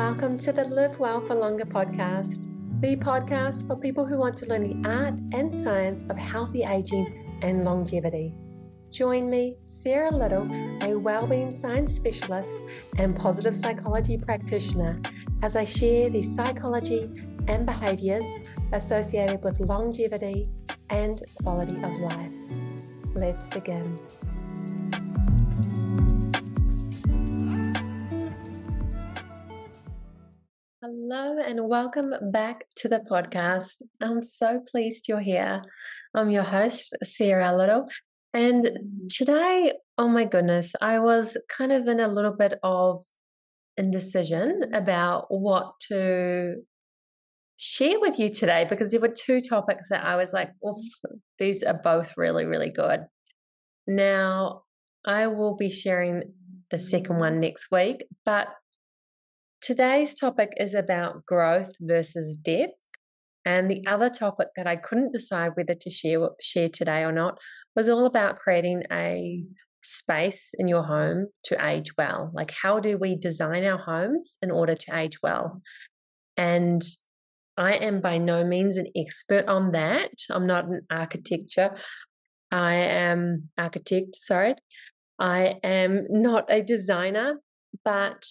Welcome to the Live Well for Longer podcast, the podcast for people who want to learn the art and science of healthy aging and longevity. Join me, Sarah Liddle, a wellbeing science specialist and positive psychology practitioner, as I share the psychology and behaviors associated with longevity and quality of life. Let's begin. Hello and welcome back to the podcast. I'm so pleased you're here. I'm your host, Sarah Liddle. And today, oh my goodness, I was kind of in a little bit of indecision about what to share with you today because there were two topics that I was like, oof, these are both really, really good. Now, I will be sharing the second one next week, but Today's topic is about growth versus depth. And the other topic that I couldn't decide whether to share share today or not was all about creating a space in your home to age well. Like how do we design our homes in order to age well? And I am by no means an expert on that. I'm not an architecture. I am architect, sorry. I am not a designer, but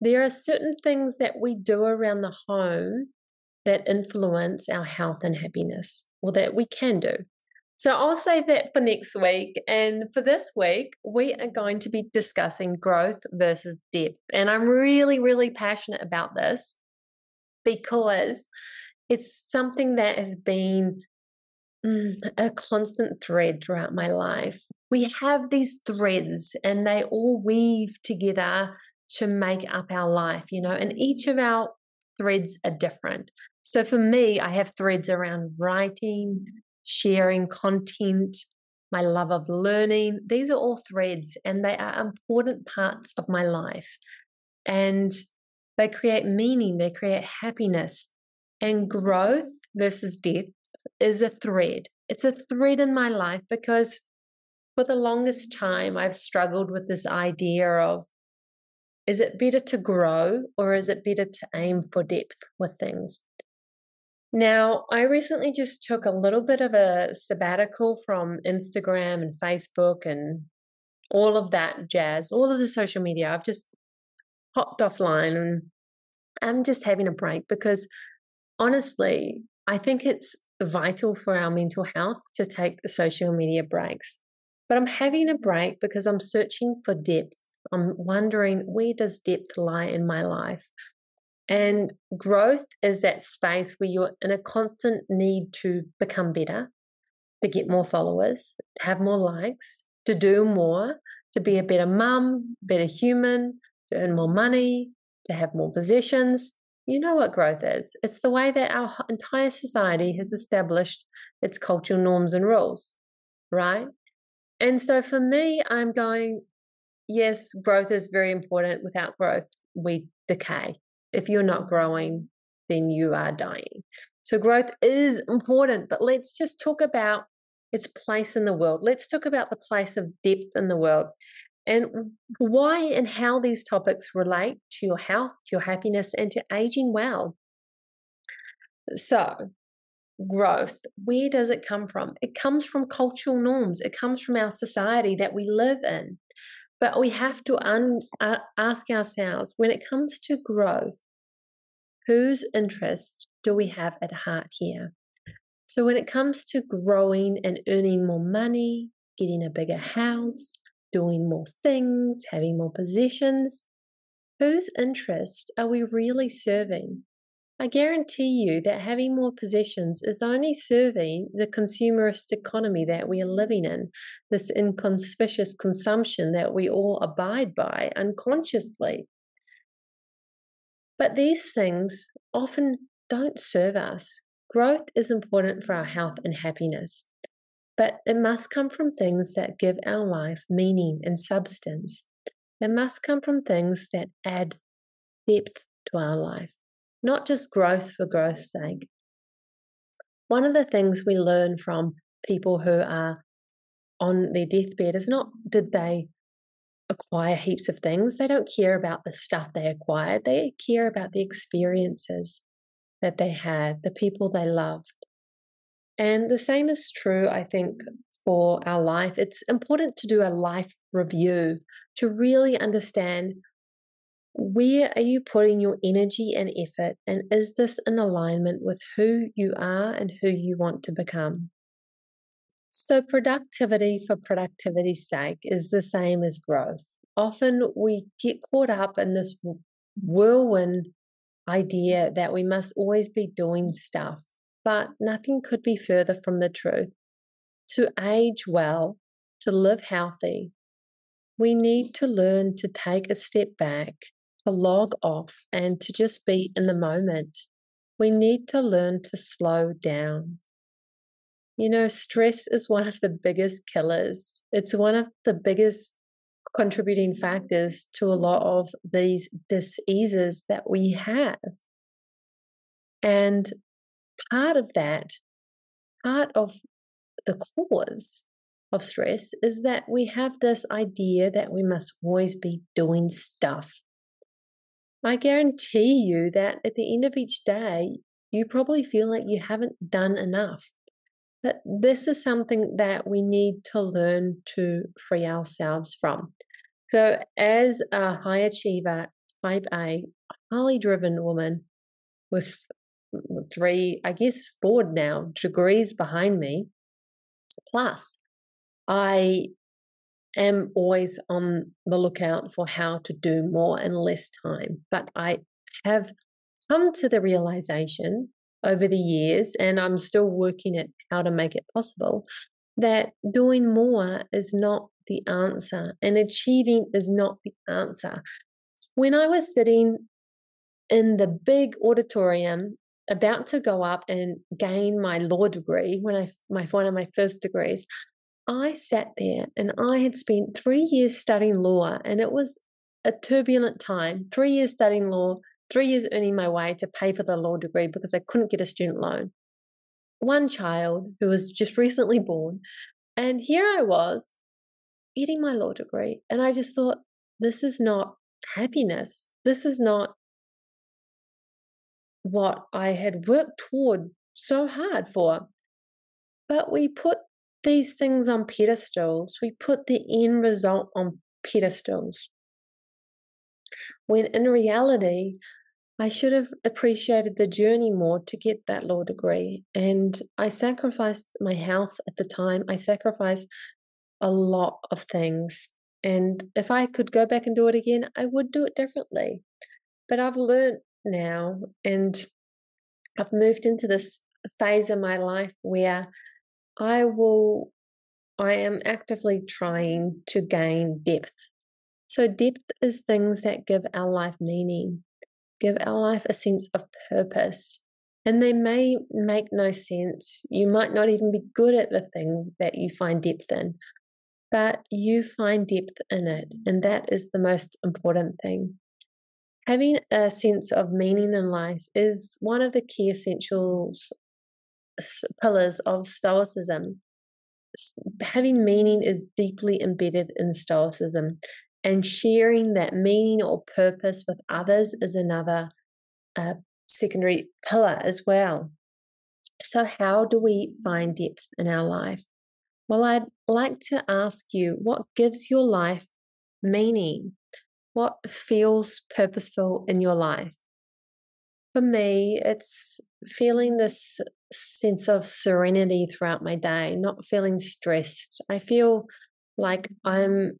there are certain things that we do around the home that influence our health and happiness, or that we can do. So I'll save that for next week. And for this week, we are going to be discussing growth versus depth. And I'm really, really passionate about this because it's something that has been mm, a constant thread throughout my life. We have these threads and they all weave together to make up our life, you know, and each of our threads are different. So for me, I have threads around writing, sharing content, my love of learning. These are all threads and they are important parts of my life. And they create meaning, they create happiness. And growth versus death is a thread. It's a thread in my life because for the longest time, I've struggled with this idea of is it better to grow or is it better to aim for depth with things? Now, I recently just took a little bit of a sabbatical from Instagram and Facebook and all of that jazz, all of the social media. I've just hopped offline and I'm just having a break because honestly, I think it's vital for our mental health to take social media breaks. But I'm having a break because I'm searching for depth I'm wondering where does depth lie in my life? And growth is that space where you're in a constant need to become better, to get more followers, to have more likes, to do more, to be a better mum, better human, to earn more money, to have more possessions. You know what growth is. It's the way that our entire society has established its cultural norms and rules, right? And so for me, I'm going, yes, growth is very important. Without growth, we decay. If you're not growing, then you are dying. So, growth is important, but let's just talk about its place in the world. Let's talk about the place of depth in the world and why and how these topics relate to your health, to your happiness, and to aging well. So, growth, where does it come from? It comes from cultural norms, it comes from our society that we live in. But we have to un- uh, ask ourselves when it comes to growth, whose interest do we have at heart here? So, when it comes to growing and earning more money, getting a bigger house, doing more things, having more possessions, whose interest are we really serving? I guarantee you that having more possessions is only serving the consumerist economy that we are living in, this inconspicuous consumption that we all abide by unconsciously. But these things often don't serve us. Growth is important for our health and happiness, but it must come from things that give our life meaning and substance. It must come from things that add depth to our life not just growth for growth's sake. One of the things we learn from people who are on their deathbed is not did they acquire heaps of things. They don't care about the stuff they acquired. They care about the experiences that they had, the people they loved. And the same is true, I think, for our life. It's important to do a life review to really understand where are you putting your energy and effort, and is this in alignment with who you are and who you want to become? So, productivity for productivity's sake is the same as growth. Often we get caught up in this whirlwind idea that we must always be doing stuff, but nothing could be further from the truth. To age well, to live healthy, we need to learn to take a step back, to log off, and to just be in the moment. We need to learn to slow down. You know, stress is one of the biggest killers. It's one of the biggest contributing factors to a lot of these diseases that we have. And part of that, part of the cause of stress is that we have this idea that we must always be doing stuff. I guarantee you that at the end of each day, you probably feel like you haven't done enough. But this is something that we need to learn to free ourselves from. So, as a high achiever, type A, highly driven woman with three, I guess, four now degrees behind me, plus, I am always on the lookout for how to do more in less time. But I have come to the realization over the years, and I'm still working at how to make it possible, that doing more is not the answer and achieving is not the answer. When I was sitting in the big auditorium about to go up and gain my law degree when I my one of my first degrees, I sat there and I had spent three years studying law and it was a turbulent time. Three years studying law, three years earning my way to pay for the law degree because I couldn't get a student loan. One child who was just recently born. And here I was getting my law degree. And I just thought, this is not happiness. This is not what I had worked toward so hard for. But we put these things on pedestals, we put the end result on pedestals. When in reality, I should have appreciated the journey more to get that law degree. And I sacrificed my health at the time. I sacrificed a lot of things. And if I could go back and do it again, I would do it differently. But I've learned now and I've moved into this phase in my life where I will, I am actively trying to gain depth. So, depth is things that give our life meaning give our life a sense of purpose. And they may make no sense. You might not even be good at the thing that you find depth in, but you find depth in it. And that is the most important thing. Having a sense of meaning in life is one of the key essentials, pillars of Stoicism. Having meaning is deeply embedded in Stoicism. And sharing that meaning or purpose with others is another uh, secondary pillar as well. So, how do we find depth in our life? Well, I'd like to ask you what gives your life meaning? What feels purposeful in your life? For me, it's feeling this sense of serenity throughout my day, not feeling stressed. I feel like I'm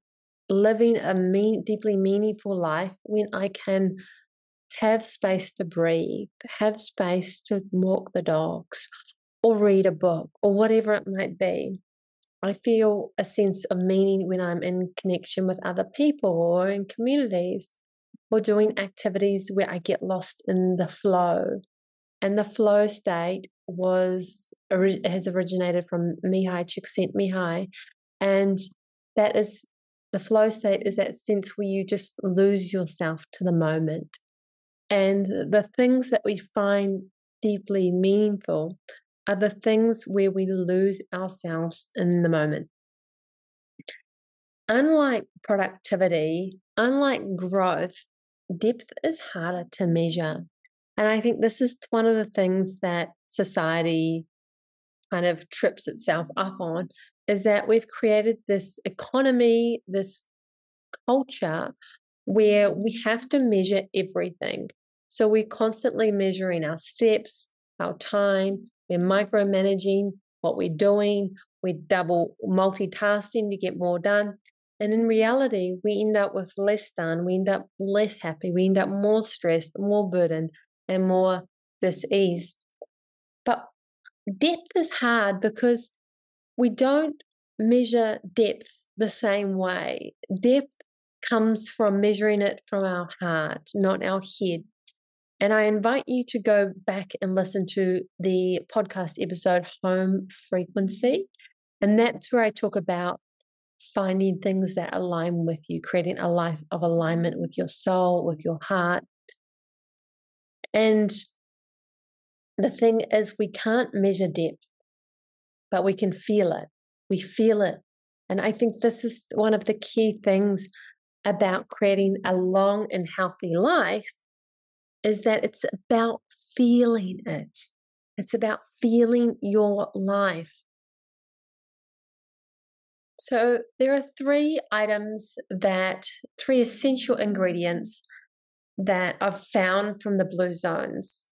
living a mean, deeply meaningful life when I can have space to breathe, have space to walk the dogs, or read a book, or whatever it might be. I feel a sense of meaning when I'm in connection with other people or in communities or doing activities where I get lost in the flow. And the flow state was has originated from Mihaly Csikszentmihalyi, and that is the flow state is that sense where you just lose yourself to the moment. And the things that we find deeply meaningful are the things where we lose ourselves in the moment. unlike productivity, unlike growth, depth is harder to measure. And I think this is one of the things that society kind of trips itself up on is that we've created this economy, this culture where we have to measure everything. So we're constantly measuring our steps, our time, we're micromanaging what we're doing, we're double multitasking to get more done. And in reality, we end up with less done, we end up less happy, we end up more stressed, more burdened, and more diseased. But depth is hard because we don't measure depth the same way. Depth comes from measuring it from our heart, not our head. And I invite you to go back and listen to the podcast episode Home Frequency. And that's where I talk about finding things that align with you, creating a life of alignment with your soul, with your heart. And the thing is, we can't measure depth, but we can feel it. We feel it. And I think this is one of the key things about creating a long and healthy life is that it's about feeling it. It's about feeling your life. So, there are three items that, three essential ingredients that I've found from the blue zones.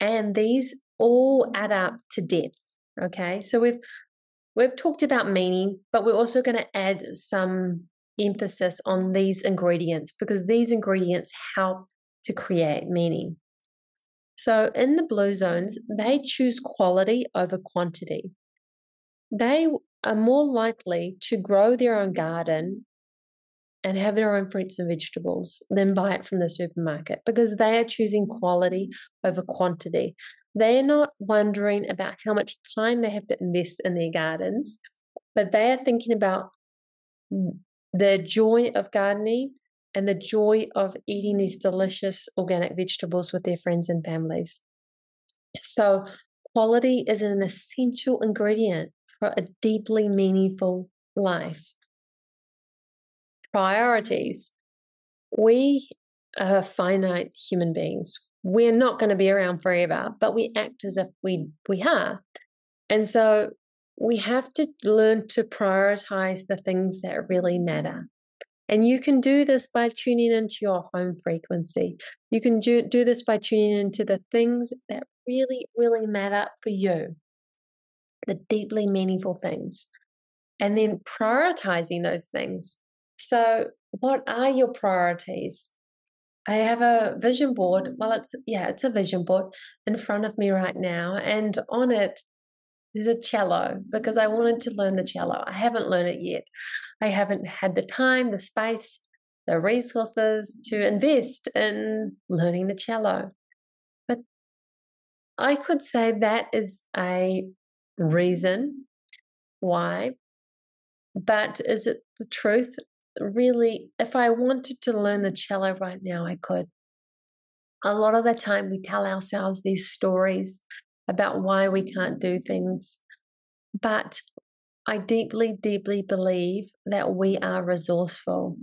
And these all add up to depth. Okay. So, we've we've talked about meaning, but we're also going to add some emphasis on these ingredients because these ingredients help to create meaning. So, in the blue zones, they choose quality over quantity. They are more likely to grow their own garden and have their own fruits and vegetables than buy it from the supermarket because they are choosing quality over quantity. They're not wondering about how much time they have to invest in their gardens, but they are thinking about the joy of gardening and the joy of eating these delicious organic vegetables with their friends and families. So, quality is an essential ingredient for a deeply meaningful life. Priorities. We are finite human beings. We're not going to be around forever, but we act as if we we are. And so we have to learn to prioritize the things that really matter. And you can do this by tuning into your home frequency. You can do, do this by tuning into the things that really, really matter for you the deeply meaningful things, and then prioritizing those things. So, what are your priorities? I have a vision board. Well, it's, yeah, it's a vision board in front of me right now. And on it, there's a cello because I wanted to learn the cello. I haven't learned it yet. I haven't had the time, the space, the resources to invest in learning the cello. But I could say that is a reason why. But is it the truth? Really, if I wanted to learn the cello right now, I could. A lot of the time, we tell ourselves these stories about why we can't do things. But I deeply, deeply believe that we are resourceful.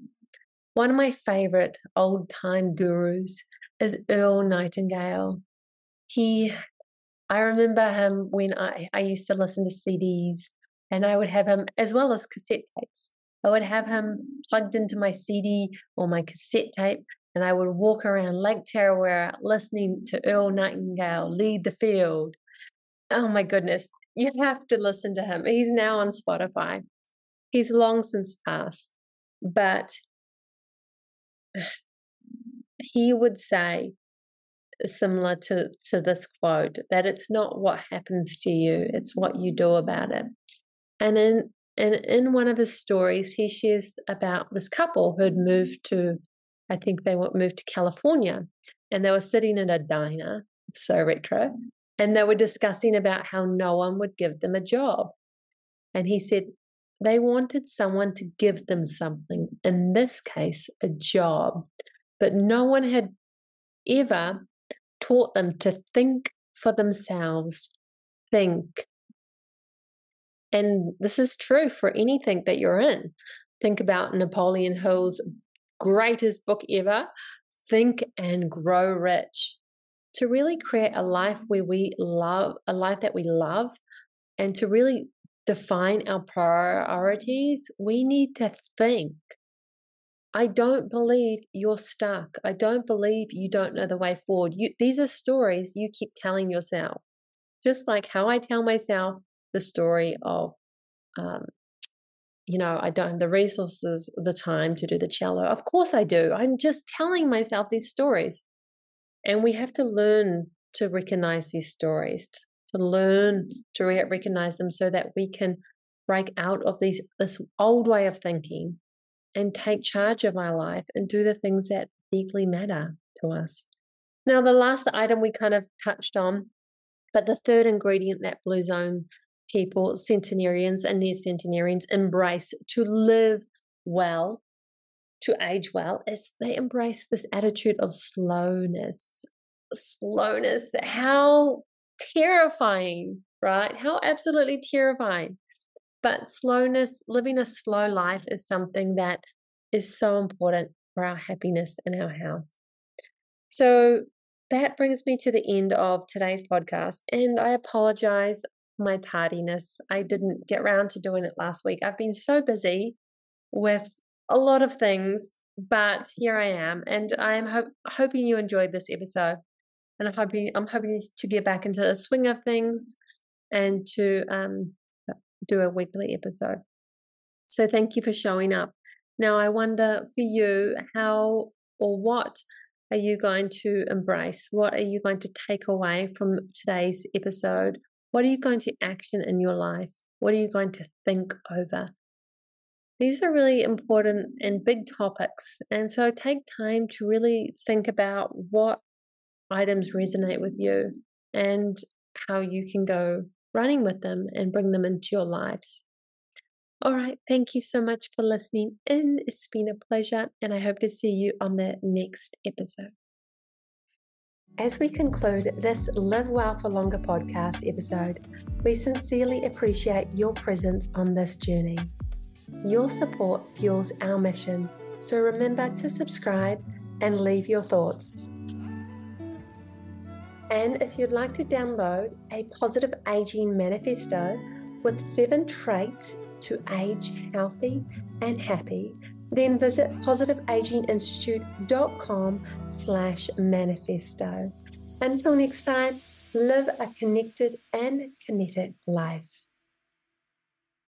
One of my favorite old time gurus is Earl Nightingale. He I remember him when I, I used to listen to CDs and I would have him as well as cassette tapes. I would have him plugged into my CD or my cassette tape and I would walk around Lake Tarawera listening to Earl Nightingale lead the field. Oh my goodness, you have to listen to him. He's now on Spotify. He's long since passed, but he would say, similar to, to this quote that it's not what happens to you, it's what you do about it. And in and in one of his stories, he shares about this couple who had moved to, I think they moved to California, and they were sitting in a diner, so retro, mm-hmm. and they were discussing about how no one would give them a job. And he said they wanted someone to give them something, in this case, a job, but no one had ever taught them to think for themselves. Think. And this is true for anything that you're in. think about Napoleon Hill's greatest book ever, Think and Grow Rich. To really create a life where we love, a life that we love, and to really define our priorities, we need to think. I don't believe you're stuck. I don't believe you don't know the way forward. You, these are stories you keep telling yourself. Just like how I tell myself the story of um, you know, I don't have the resources, the time to do the cello. Of course I do. I'm just telling myself these stories. And we have to learn to recognize these stories, to learn to recognize them so that we can break out of these this old way of thinking and take charge of our life and do the things that deeply matter to us. Now, the last item we kind of touched on, but the third ingredient that Blue Zone people, centenarians and near centenarians, embrace to live well, to age well, is they embrace this attitude of slowness. Slowness. How terrifying, right? How absolutely terrifying. But slowness, living a slow life is something that is so important for our happiness and our health. So that brings me to the end of today's podcast. And I apologize my tardiness. I didn't get around to doing it last week. I've been so busy with a lot of things, but here I am, and I am ho- hoping you enjoyed this episode. And I'm hoping I'm hoping to get back into the swing of things and to um, do a weekly episode. So thank you for showing up. Now I wonder for you how or what are you going to embrace? What are you going to take away from today's episode what are you going to action in your life? What are you going to think over? These are really important and big topics. And so take time to really think about what items resonate with you and how you can go running with them and bring them into your lives. All right. Thank you so much for listening in. It's been a pleasure, and I hope to see you on the next episode. As we conclude this Live Well for Longer podcast episode, we sincerely appreciate your presence on this journey. Your support fuels our mission, so remember to subscribe and leave your thoughts. And if you'd like to download a positive aging manifesto with seven traits to age healthy and happy, then visit positiveaginginstitute.com slash manifesto. Until next time, live a connected and kinetic life.